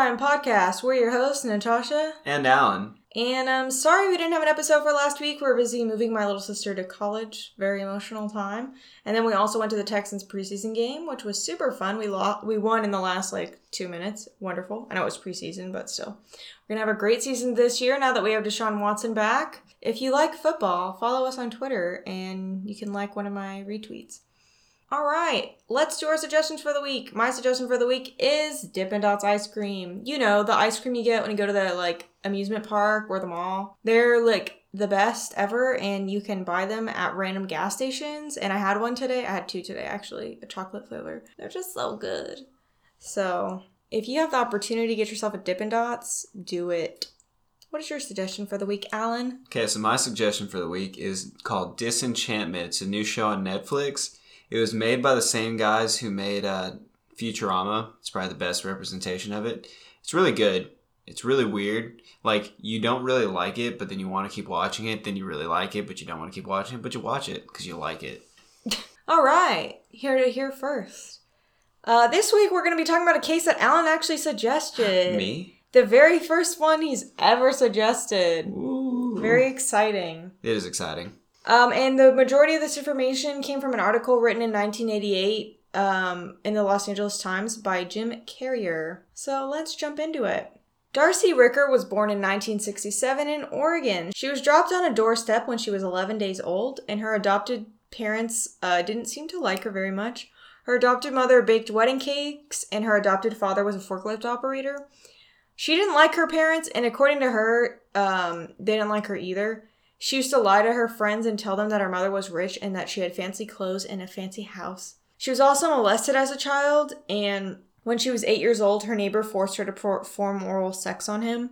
Crime Podcast. We're your hosts, Natasha. And Allen. And I'm sorry we didn't have an episode for last week. We're busy moving my little sister to college. Very emotional time. And then we also went to the Texans preseason game, which was super fun. We lost, we won in the last like two minutes. Wonderful. I know it was preseason, but still. We're gonna have a great season this year now that we have Deshaun Watson back. If you like football, follow us on Twitter and you can like one of my retweets. All right, let's do our suggestions for the week. My suggestion for the week is Dippin' Dots ice cream. You know, the ice cream you get when you go to the like amusement park or the mall. They're like the best ever and you can buy them at random gas stations. And I had one today. I had two today actually, a chocolate flavor. They're just so good. So, if you have the opportunity to get yourself a Dippin' Dots, do it. What is your suggestion for the week, Allen? Okay, so my suggestion for the week is called Disenchantment. It's a new show on Netflix. It was made by the same guys who made uh, Futurama. It's probably the best representation of it. It's really good. It's really weird. Like you don't really like it, but then you want to keep watching it. Then you really like it, but you don't want to keep watching it, but you watch it because you like it. All right, here to hear first. Uh, this week we're going to be talking about a case that Allen actually suggested. Me? The very first one he's ever suggested. Ooh. Very exciting. It is exciting. Um, and the majority of this information came from an article written in 1988 um, in the Los Angeles Times by Jim Carrier. So let's jump into it. Darci Ricker was born in 1967 in Oregon. She was dropped on a doorstep when she was 11 days old, and her adopted parents uh, didn't seem to like her very much. Her adopted mother baked wedding cakes, and her adopted father was a forklift operator. She didn't like her parents, and according to her, um, they didn't like her either. She used to lie to her friends and tell them that her mother was rich and that she had fancy clothes and a fancy house. She was also molested as a child, and when she was eight years old, her neighbor forced her to perform oral sex on him.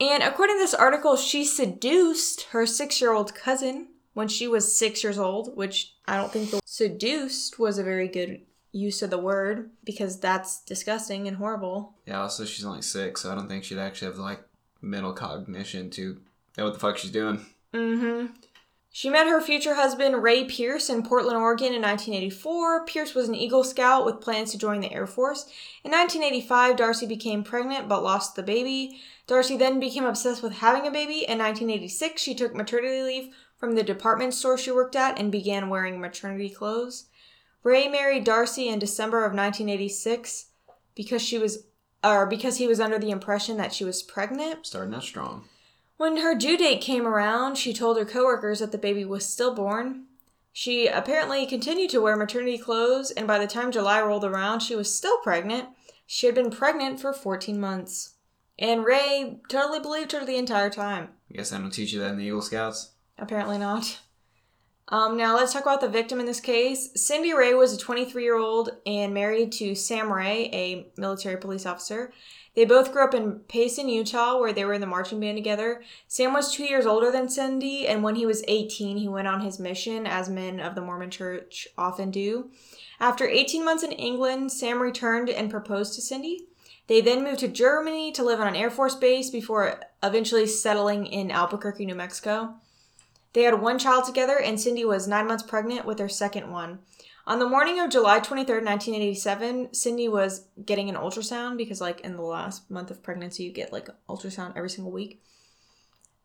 And according to this article, she seduced her six year old cousin when she was six years old, which I don't think the seduced was a very good use of the word because that's disgusting and horrible. Yeah. Also, she's only six, so I don't think she'd actually have like mental cognition to know what the fuck she's doing. Mm-hmm. She met her future husband Ray Pierce in Portland, Oregon in 1984. Pierce was an Eagle Scout with plans to join the Air Force. In 1985, Darci became pregnant but lost the baby. Darci then became obsessed with having a baby. In 1986, she took maternity leave from the department store she worked at and began wearing maternity clothes. Ray married Darci in December of 1986 because she was or because he was under the impression that she was pregnant. Starting out strong. When her due date came around, she told her coworkers that the baby was stillborn. She apparently continued to wear maternity clothes, and by the time July rolled around, she was still pregnant. She had been pregnant for 14 months. And Ray totally believed her the entire time. I guess I don't teach you that in the Eagle Scouts. Apparently not. Um, now let's talk about the victim in this case. Cindy Ray was a 23 year old and married to Sam Ray, a military police officer. They both grew up in Payson, Utah, where they were in the marching band together. Sam was two years older than Cindy, and when he was 18, he went on his mission, as men of the Mormon church often do. After 18 months in England, Sam returned and proposed to Cindy. They then moved to Germany to live on an Air Force base before eventually settling in Albuquerque, New Mexico. They had one child together, and Cindy was nine months pregnant with their second one. On the morning of July 23rd, 1987, Cindy was getting an ultrasound because, like, in the last month of pregnancy, you get like ultrasound every single week.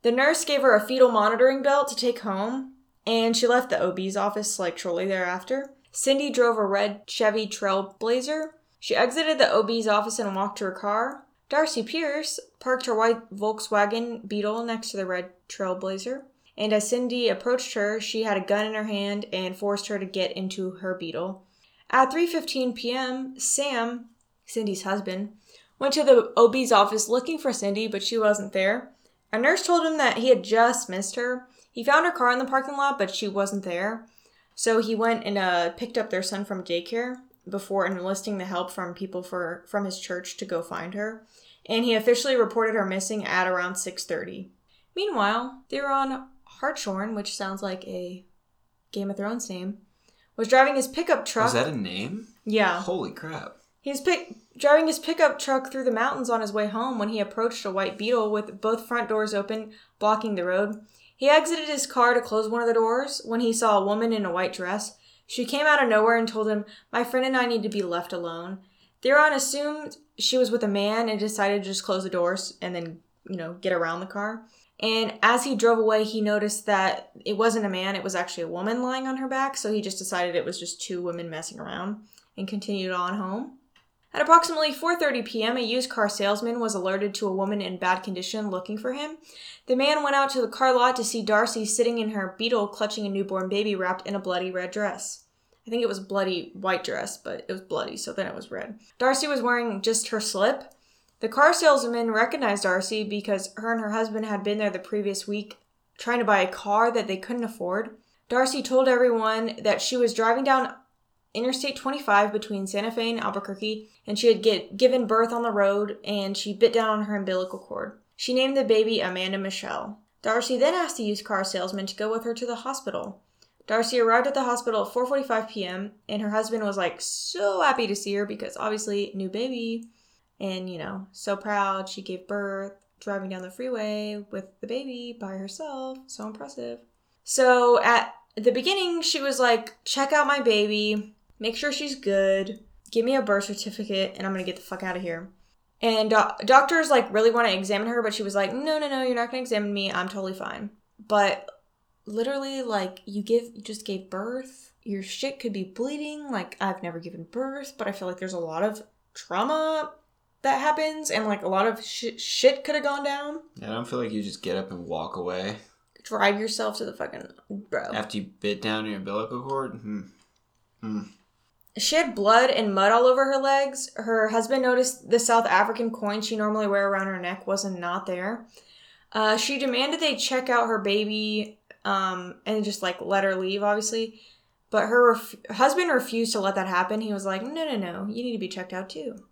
The nurse gave her a fetal monitoring belt to take home, and she left the OB's office like shortly thereafter. Cindy drove a red Chevy Trailblazer. She exited the OB's office and walked to her car. Darci Pierce parked her white Volkswagen Beetle next to the red Trailblazer and as Cindy approached her, she had a gun in her hand and forced her to get into her Beetle. At 3:15 p.m., Sam, Cindy's husband, went to the OB's office looking for Cindy, but she wasn't there. A nurse told him that he had just missed her. He found her car in the parking lot, but she wasn't there. So he went and uh, picked up their son from daycare before enlisting the help from people for from his church to go find her. And he officially reported her missing at around 6:30. Meanwhile, they were on Hartshorn, which sounds like a Game of Thrones name, was driving his pickup truck. Was that a name? Yeah. Holy crap. He was pick- driving his pickup truck through the mountains on his way home when he approached a white beetle with both front doors open, blocking the road. He exited his car to close one of the doors when he saw a woman in a white dress. She came out of nowhere and told him, My friend and I need to be left alone. Theron assumed she was with a man and decided to just close the doors and then, you know, get around the car. And as he drove away, he noticed that it wasn't a man, it was actually a woman lying on her back, so he just decided it was just two women messing around and continued on home. At approximately 4:30 p.m., a used car salesman was alerted to a woman in bad condition looking for him. The man went out to the car lot to see Darci sitting in her Beetle clutching a newborn baby wrapped in a bloody red dress. I think it was bloody white dress, but it was bloody, so then it was red. Darci was wearing just her slip. The car salesman recognized Darci because her and her husband had been there the previous week trying to buy a car that they couldn't afford. Darci told everyone that she was driving down Interstate 25 between Santa Fe and Albuquerque, and she had get, given birth on the road and she bit down on her umbilical cord. She named the baby Amanda Michelle. Darci then asked the used car salesman to go with her to the hospital. Darci arrived at the hospital at 4:45 p.m. and her husband was like so happy to see her because obviously new baby and you know, so proud she gave birth driving down the freeway with the baby by herself. So impressive. So at the beginning she was like, "Check out my baby, make sure she's good, give me a birth certificate and I'm to get the fuck out of here." And do- doctors like really want to examine her, but she was like, "No, no, no, you're not to examine me. I'm totally fine." But literally like you give you just gave birth your shit could be bleeding like i've never given birth but i feel like there's a lot of trauma that happens and like a lot of sh- shit could have gone down I don't feel like you just get up and walk away drive yourself to the fucking bro after you bit down your umbilical cord. Hmm. Hmm. she had blood and mud all over her legs her husband noticed the south african coin she normally wear around her neck wasn't not there uh, she demanded they check out her baby um, and just like let her leave, obviously. But her ref- husband refused to let that happen. He was like, no, no, no, you need to be checked out too.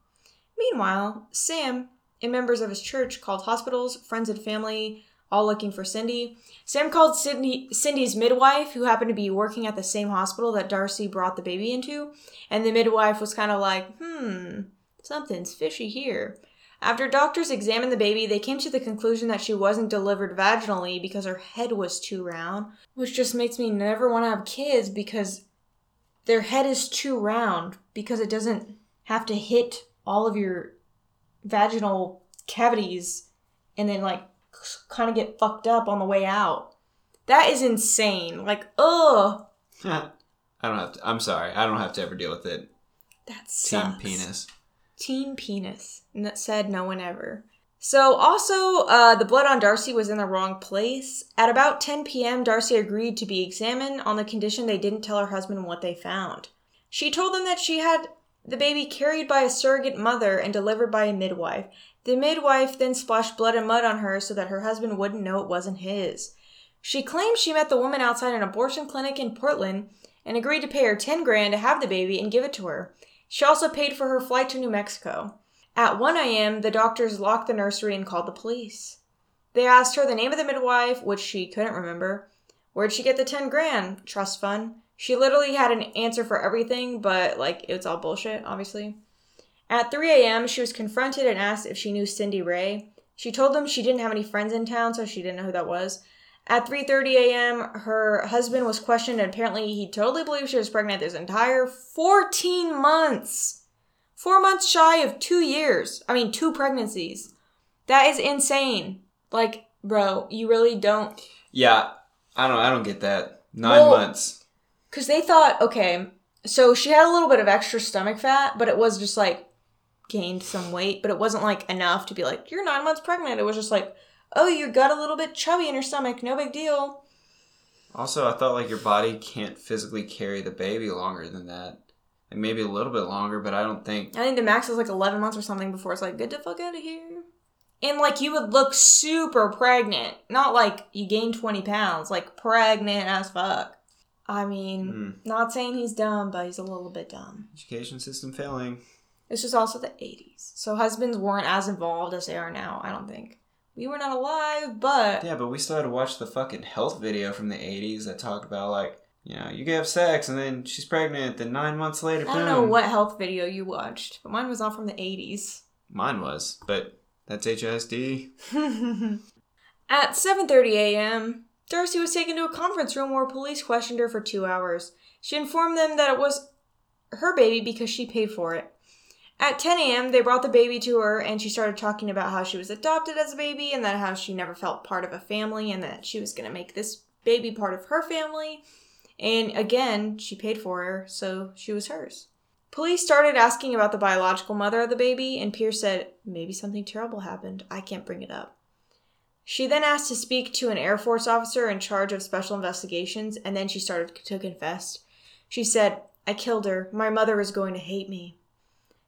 Meanwhile, Sam and members of his church called hospitals, friends, and family, all looking for Cindy. Sam called Cindy, Cindy's midwife, who happened to be working at the same hospital that Darci brought the baby into. And the midwife was kind of like, hmm, something's fishy here. After doctors examined the baby, they came to the conclusion that she wasn't delivered vaginally because her head was too round, which just makes me never want to have kids because their head is too round because it doesn't have to hit all of your vaginal cavities and then like kind of get fucked up on the way out. That is insane. Like, ugh. I don't have to. I'm sorry. I don't have to ever deal with it. That Team penis. Teen penis. And that said no one ever. So also, uh, the blood on Darci was in the wrong place. At about 10 p.m., Darci agreed to be examined on the condition they didn't tell her husband what they found. She told them that she had the baby carried by a surrogate mother and delivered by a midwife. The midwife then splashed blood and mud on her so that her husband wouldn't know it wasn't his. She claimed she met the woman outside an abortion clinic in Portland and agreed to pay her 10 grand to have the baby and give it to her. She also paid for her flight to New Mexico. At 1 a.m., the doctors locked the nursery and called the police. They asked her the name of the midwife, which she couldn't remember. Where'd she get the 10 grand? Trust fund. She literally had an answer for everything, but like it's all bullshit, obviously. At 3 a.m., she was confronted and asked if she knew Cindy Ray. She told them she didn't have any friends in town, so she didn't know who that was. At 3:30 a.m., her husband was questioned and apparently he totally believed she was pregnant this entire 14 months. 4 months shy of 2 years. I mean, two pregnancies. That is insane. Like, bro, you really don't Yeah, I don't. I don't get that. Nine Well- months. Because they thought, okay, so she had a little bit of extra stomach fat, but it was just like gained some weight, but it wasn't like enough to be like, you're nine months pregnant. It was just like, oh, you got a little bit chubby in your stomach, no big deal. Also, I thought like your body can't physically carry the baby longer than that. And maybe a little bit longer, but I don't think. I think the max is like 11 months or something before it's like, get the fuck out of here. And like, you would look super pregnant. Not like you gained 20 pounds, like pregnant as fuck. I mean, Hmm. not saying he's dumb, but he's a little bit dumb. Education system failing. This was also the 80s. So husbands weren't as involved as they are now, I don't think. We were not alive, but Yeah, but we still had to watch the fucking health video from the 80s that talked about, like, you know, you have sex and then she's pregnant, then nine months later, I don't know what health video you watched, but mine was not from the 80s. Mine was, but that's HSD. At 7:30 a.m., Darci was taken to a conference room where police questioned her for 2 hours. She informed them that it was her baby because she paid for it. At 10 a.m., they brought the baby to her, and she started talking about how she was adopted as a baby, and that how she never felt part of a family, and that she was going to make this baby part of her family. And again, she paid for her, so she was hers. Police started asking about the biological mother of the baby, and Pierce said, Maybe something terrible happened. I can't bring it up. She then asked to speak to an Air Force officer in charge of special investigations, and then she started to confess. She said, I killed her. My mother is going to hate me.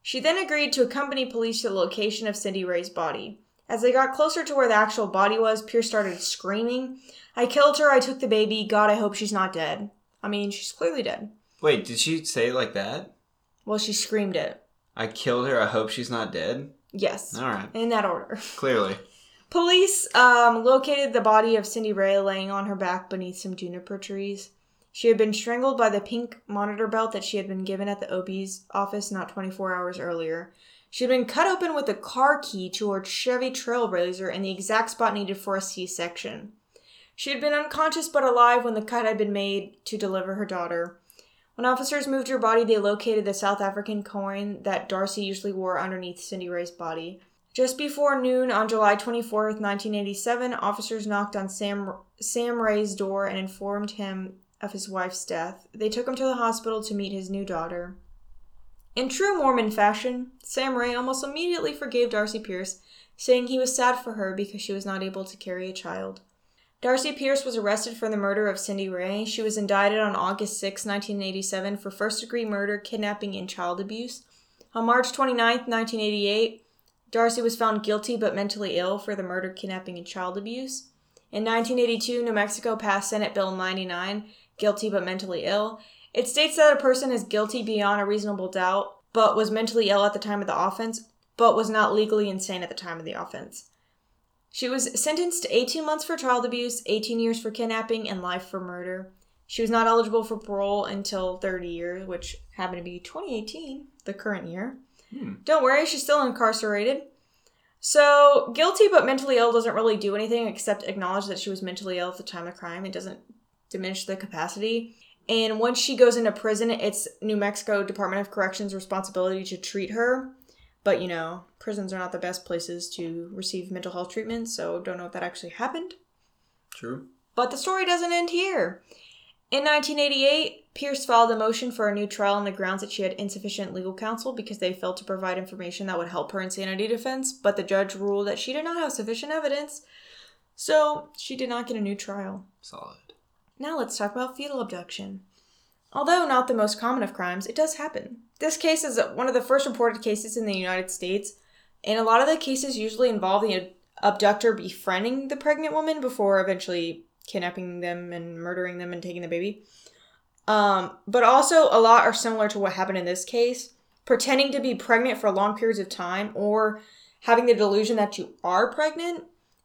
She then agreed to accompany police to the location of Cindy Ray's body. As they got closer to where the actual body was, Pierce started screaming, I killed her, I took the baby, God, I hope she's not dead. I mean, she's clearly dead. Wait, did she say it like that? Well, she screamed it. I killed her. I hope she's not dead. Yes. All right. In that order. Clearly. Police um, located the body of Cindy Ray laying on her back beneath some juniper trees. She had been strangled by the pink monitor belt that she had been given at the OB's office not 24 hours earlier. She had been cut open with a car key to her Chevy Trailblazer in the exact spot needed for a C section. She had been unconscious but alive when the cut had been made to deliver her daughter. When officers moved her body, they located the South African coin that Darci usually wore underneath Cindy Ray's body. Just before noon on July 24th, 1987, officers knocked on Sam, Sam Ray's door and informed him of his wife's death. They took him to the hospital to meet his new daughter. In true Mormon fashion, Sam Ray almost immediately forgave Darci Pierce, saying he was sad for her because she was not able to carry a child. Darci Pierce was arrested for the murder of Cindy Ray. She was indicted on August 6, 1987, for first degree murder, kidnapping, and child abuse. On March 29, 1988, Darci was found guilty but mentally ill for the murder, kidnapping, and child abuse. In 1982, New Mexico passed Senate Bill 99, guilty but mentally ill. It states that a person is guilty beyond a reasonable doubt, but was mentally ill at the time of the offense, but was not legally insane at the time of the offense. She was sentenced to 18 months for child abuse, 18 years for kidnapping, and life for murder. She was not eligible for parole until 30 years, which happened to be 2018, the current year. Hmm. Don't worry, she's still incarcerated. So, guilty but mentally ill doesn't really do anything except acknowledge that she was mentally ill at the time of crime. It doesn't diminish the capacity. And once she goes into prison, it's New Mexico Department of Corrections' responsibility to treat her. But, you know, prisons are not the best places to receive mental health treatment, so don't know if that actually happened. True. But the story doesn't end here. In 1988, Pierce filed a motion for a new trial on the grounds that she had insufficient legal counsel because they failed to provide information that would help her insanity defense, but the judge ruled that she did not have sufficient evidence, so she did not get a new trial. Solid. Now let's talk about fetal abduction. Although not the most common of crimes, it does happen. This case is one of the first reported cases in the United States, and a lot of the cases usually involve the abductor befriending the pregnant woman before eventually kidnapping them and murdering them and taking the baby. Um, but also, a lot are similar to what happened in this case pretending to be pregnant for long periods of time or having the delusion that you are pregnant.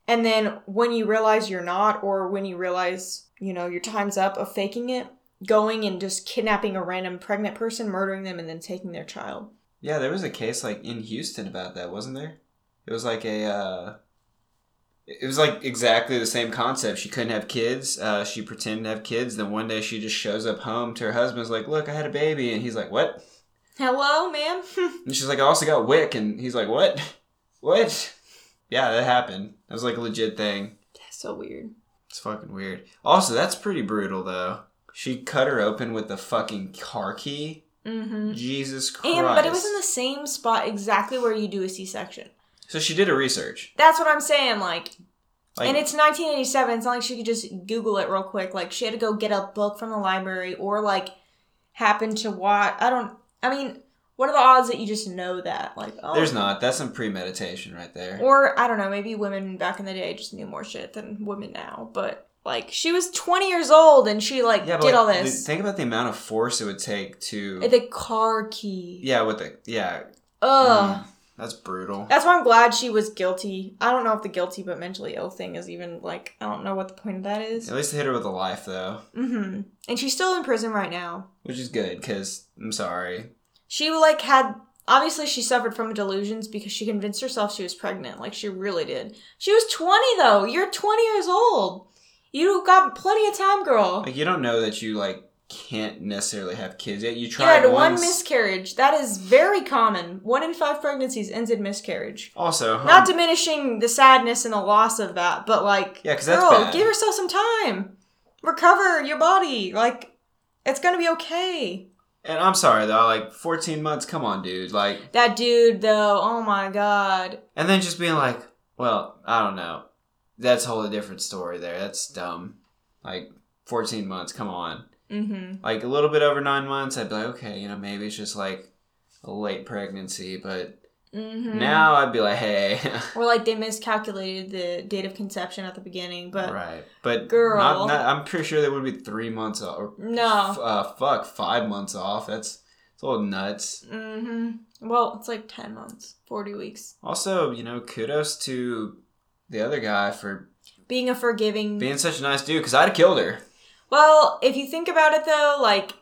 And then when you realize you're not, or when you realize, you know, your time's up of faking it, going and just kidnapping a random pregnant person, murdering them, and then taking their child. Yeah, there was a case like in Houston about that, wasn't there? It was like a. Uh, it was like exactly the same concept. She couldn't have kids. Uh, she pretended to have kids. Then one day she just shows up home to her husband's like, "Look, I had a baby," and he's like, "What?" Hello, ma'am. And she's like, "I also got wick," and he's like, "What? What?" Yeah, that happened. That was like a legit thing. That's so weird. It's fucking weird. Also, that's pretty brutal though. She cut her open with the fucking car key. Mm-hmm. Jesus Christ. And but it was in the same spot exactly where you do a C-section. So she did her research. That's what I'm saying. Like, Like, and it's 1987. It's not like she could just Google it real quick. Like, she had to go get a book from the library or like happen to watch. I don't. I mean, what are the odds that you just know that? Like, oh, there's not. That's some premeditation right there. Or I don't know. Maybe women back in the day just knew more shit than women now. But like, she was 20 years old and she like yeah, did like, all this. Think about the amount of force it would take to. the car key. yeah, with the yeah. Ugh. Mm, that's brutal. That's why I'm glad she was guilty. I don't know if the guilty but mentally ill thing is even like I don't know what the point of that is. At least they hit her with a life though, Mm-hmm. And she's still in prison right now. which is good because I'm sorry. She like had obviously she suffered from delusions because she convinced herself she was pregnant. Like she really did. She was 20 though. You're 20 years old. You got plenty of time, girl. Like you don't know that you like can't necessarily have kids yet. You You tried had one miscarriage. That is very common. One in five pregnancies ends in miscarriage. also, huh? Not diminishing the sadness and the loss of that, but like, Yeah, 'cause that's girl, bad. give yourself some time. Recover your body. Like, it's gonna be okay. and I'm sorry though, like 14 months. Come on, dude. Like, That dude, though, oh my god. and then just being like, well, I don't know. That's a whole different story there. That's dumb. Like 14 months. Come on. Mm-hmm. Like a little bit over nine months, I'd be like, okay, you know, maybe it's just like a late pregnancy, but Mm-hmm. now I'd be like, hey, Or like they miscalculated the date of conception at the beginning, but right. But Girl. not, not, I'm pretty sure they would be three months off, or no. f- uh, fuck, five months off. That's it's a little nuts. Mm-hmm. Well, it's like ten months, forty weeks. Also, you know, kudos to the other guy for Being a forgiving. being such a nice dude because I'd have killed her. Well, if you think about it though, like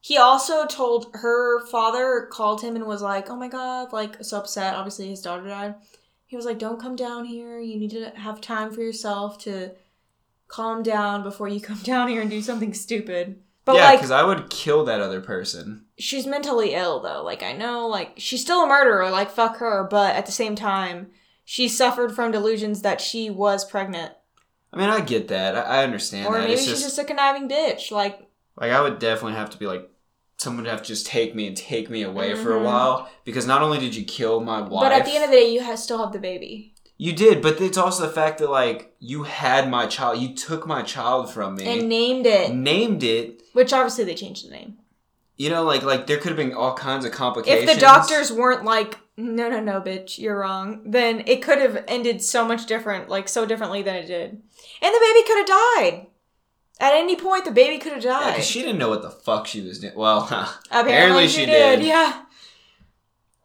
he also told her father called him and was like, "Oh my god, like so upset. Obviously, his daughter died." He was like, "Don't come down here. You need to have time for yourself to calm down before you come down here and do something stupid." But yeah, like, because I would kill that other person. she's mentally ill though. Like I know, like she's still a murderer. Like fuck her. But at the same time, she suffered from delusions that she was pregnant, I mean, I get that. I, I understand or that. maybe it's she's just, just a conniving bitch. Like like I would definitely have to be like someone would have to just take me and take me away for a Mhm. while because not only did you kill my wife, But at the end of the day, you ha- still have the baby you did, but it's also the fact that like you had my child, you took my child from me, and named it, named it. which obviously they changed the name. You know, like like there could have been all kinds of complications. If the doctors weren't like, no, no, no, bitch, you're wrong, then it could have ended so much different, like so differently than it did, and the baby could have died. At any point, the baby could have died. because she didn't know what the fuck she was doing. Well, Apparently, apparently she, she did. did. Yeah.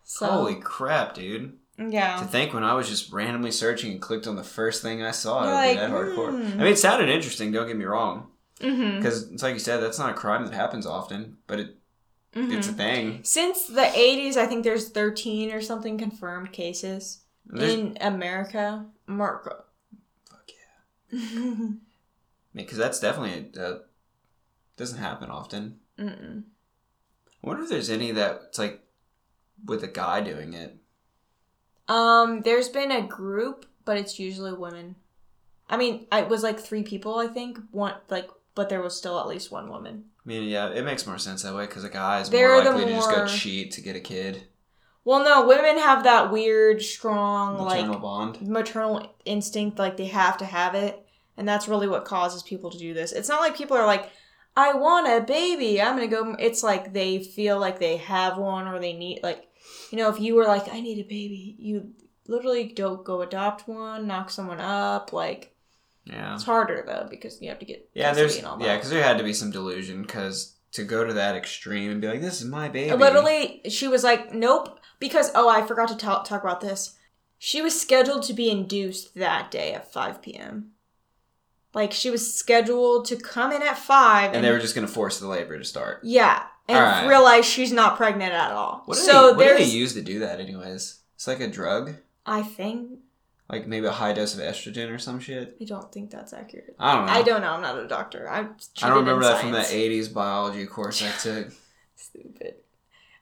So, holy crap, dude! yeah. To think when I was just randomly searching and clicked on the first thing I saw, it like, that hardcore. hmm. I mean, it sounded interesting. Don't get me wrong, Mm-hmm. because it's like you said, that's not a crime that happens often, but it it's a thing. Since the 80s, I think there's 13 or something confirmed cases There's- in America. America. Fuck yeah. because that's definitely uh, doesn't happen often. Mm-mm. I wonder if there's any that it's like with a guy doing it. Um, there's been a group, but it's usually women. I mean, it was like three people, I think. One like, but there was still at least one woman. I mean, yeah, it makes more sense that way because a guy is They're more the likely to just go cheat to get a kid. Well, no, women have that weird, strong, Maternal like bond. maternal instinct, like they have to have it, and that's really what causes people to do this. It's not like people are like, "I want a baby, I'm gonna go." It's like they feel like they have one or they need, like, you know, if you were like, "I need a baby," you literally don't go adopt one, knock someone up. Like, Yeah. it's harder though because you have to get Yeah, there's and all yeah, because there had to be some delusion because to go to that extreme and be like, "This is my baby." Literally, she was like, "Nope," because oh, I forgot to ta- talk about this. She was scheduled to be induced that day at five p.m. Like she was scheduled to come in at five, and they were just gonna force the labor to start. yeah, and Alright. realize she's not pregnant at all. What so they, what do they use to do that, anyways? It's like a drug, I think like maybe a high dose of estrogen or some shit. I don't think that's accurate. I don't know. I don't know. I'm not a doctor. I I don't remember that from that that '80s biology course I took. Stupid.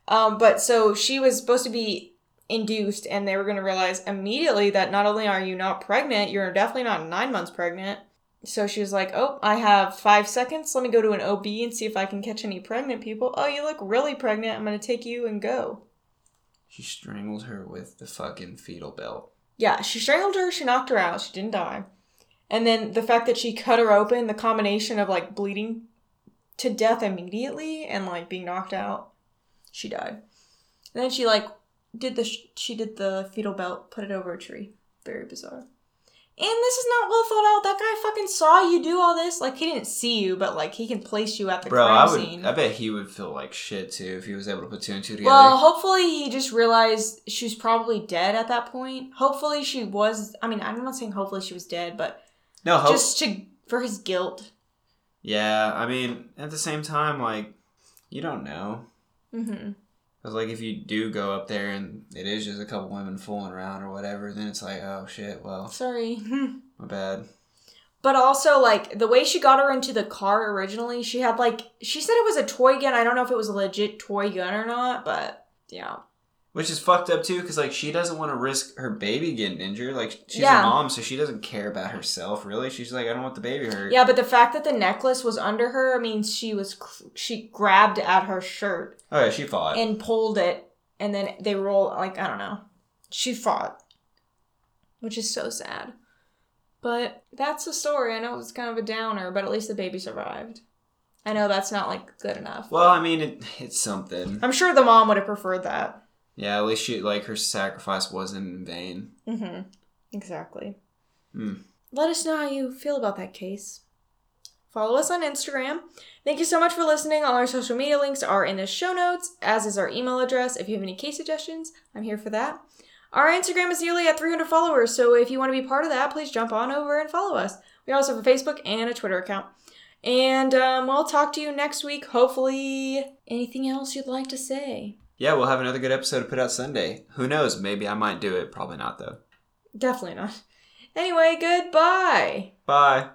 Um, but so she was supposed to be induced, and they were going to realize immediately that not only are you not pregnant, you're definitely not nine months pregnant. So she was like, "Oh, I have five seconds. Let me go to an OB and see if I can catch any pregnant people. Oh, you look really pregnant. I'm going to take you and go." She strangled her with the fucking fetal belt. Yeah, she strangled her. She knocked her out. She didn't die. And then the fact that she cut her open, the combination of like bleeding to death immediately and like being knocked out, she died. And then she like did the sh- she did the fetal belt, put it over a tree. Very bizarre. And this is not well thought out. That guy fucking saw you do all this. Like he didn't see you, but like he can place you at the Bro, crime I would. scene. I bet he would feel like shit too if he was able to put two and two together. Well, hopefully he just realized she was probably dead at that point. Hopefully she was. I mean, I'm not saying hopefully she was dead, but no, hope. just to for his guilt. yeah, I mean, at the same time, like, you don't know. Mm-hmm. Like, if you do go up there and it is just a couple women fooling around or whatever, then it's like, oh shit, well, Sorry. my bad. But also, like, the way she got her into the car originally, she had, like, she said it was a toy gun. I don't know if it was a legit toy gun or not, but yeah. Which is fucked up too, because like she doesn't want to risk her baby getting injured. Like she's Yeah. a mom, so she doesn't care about herself really. She's like, I don't want the baby hurt. Yeah, but the fact that the necklace was under her means she was, she grabbed at her shirt Oh yeah, she fought. and pulled it, and then they roll, like, I don't know. She fought, which is so sad. But that's the story. I know it's kind of a downer, but at least the baby survived. I know that's not, like, good enough. well, I mean, it, it's something. I'm sure the mom would have preferred that. Yeah, at least she like her sacrifice wasn't in vain. Mm-hmm. Exactly. Hmm. Let us know how you feel about that case. Follow us on Instagram. Thank you so much for listening. All our social media links are in the show notes, as is our email address. If you have any case suggestions, I'm here for that. Our Instagram is nearly at 300 followers, so if you want to be part of that, please jump on over and follow us. We also have a Facebook and a Twitter account. And um, we'll talk to you next week. Hopefully, anything else you'd like to say? Yeah, we'll have another good episode to put out Sunday. Who knows? Maybe I might do it. Probably not though. Definitely not. Anyway, goodbye. Bye.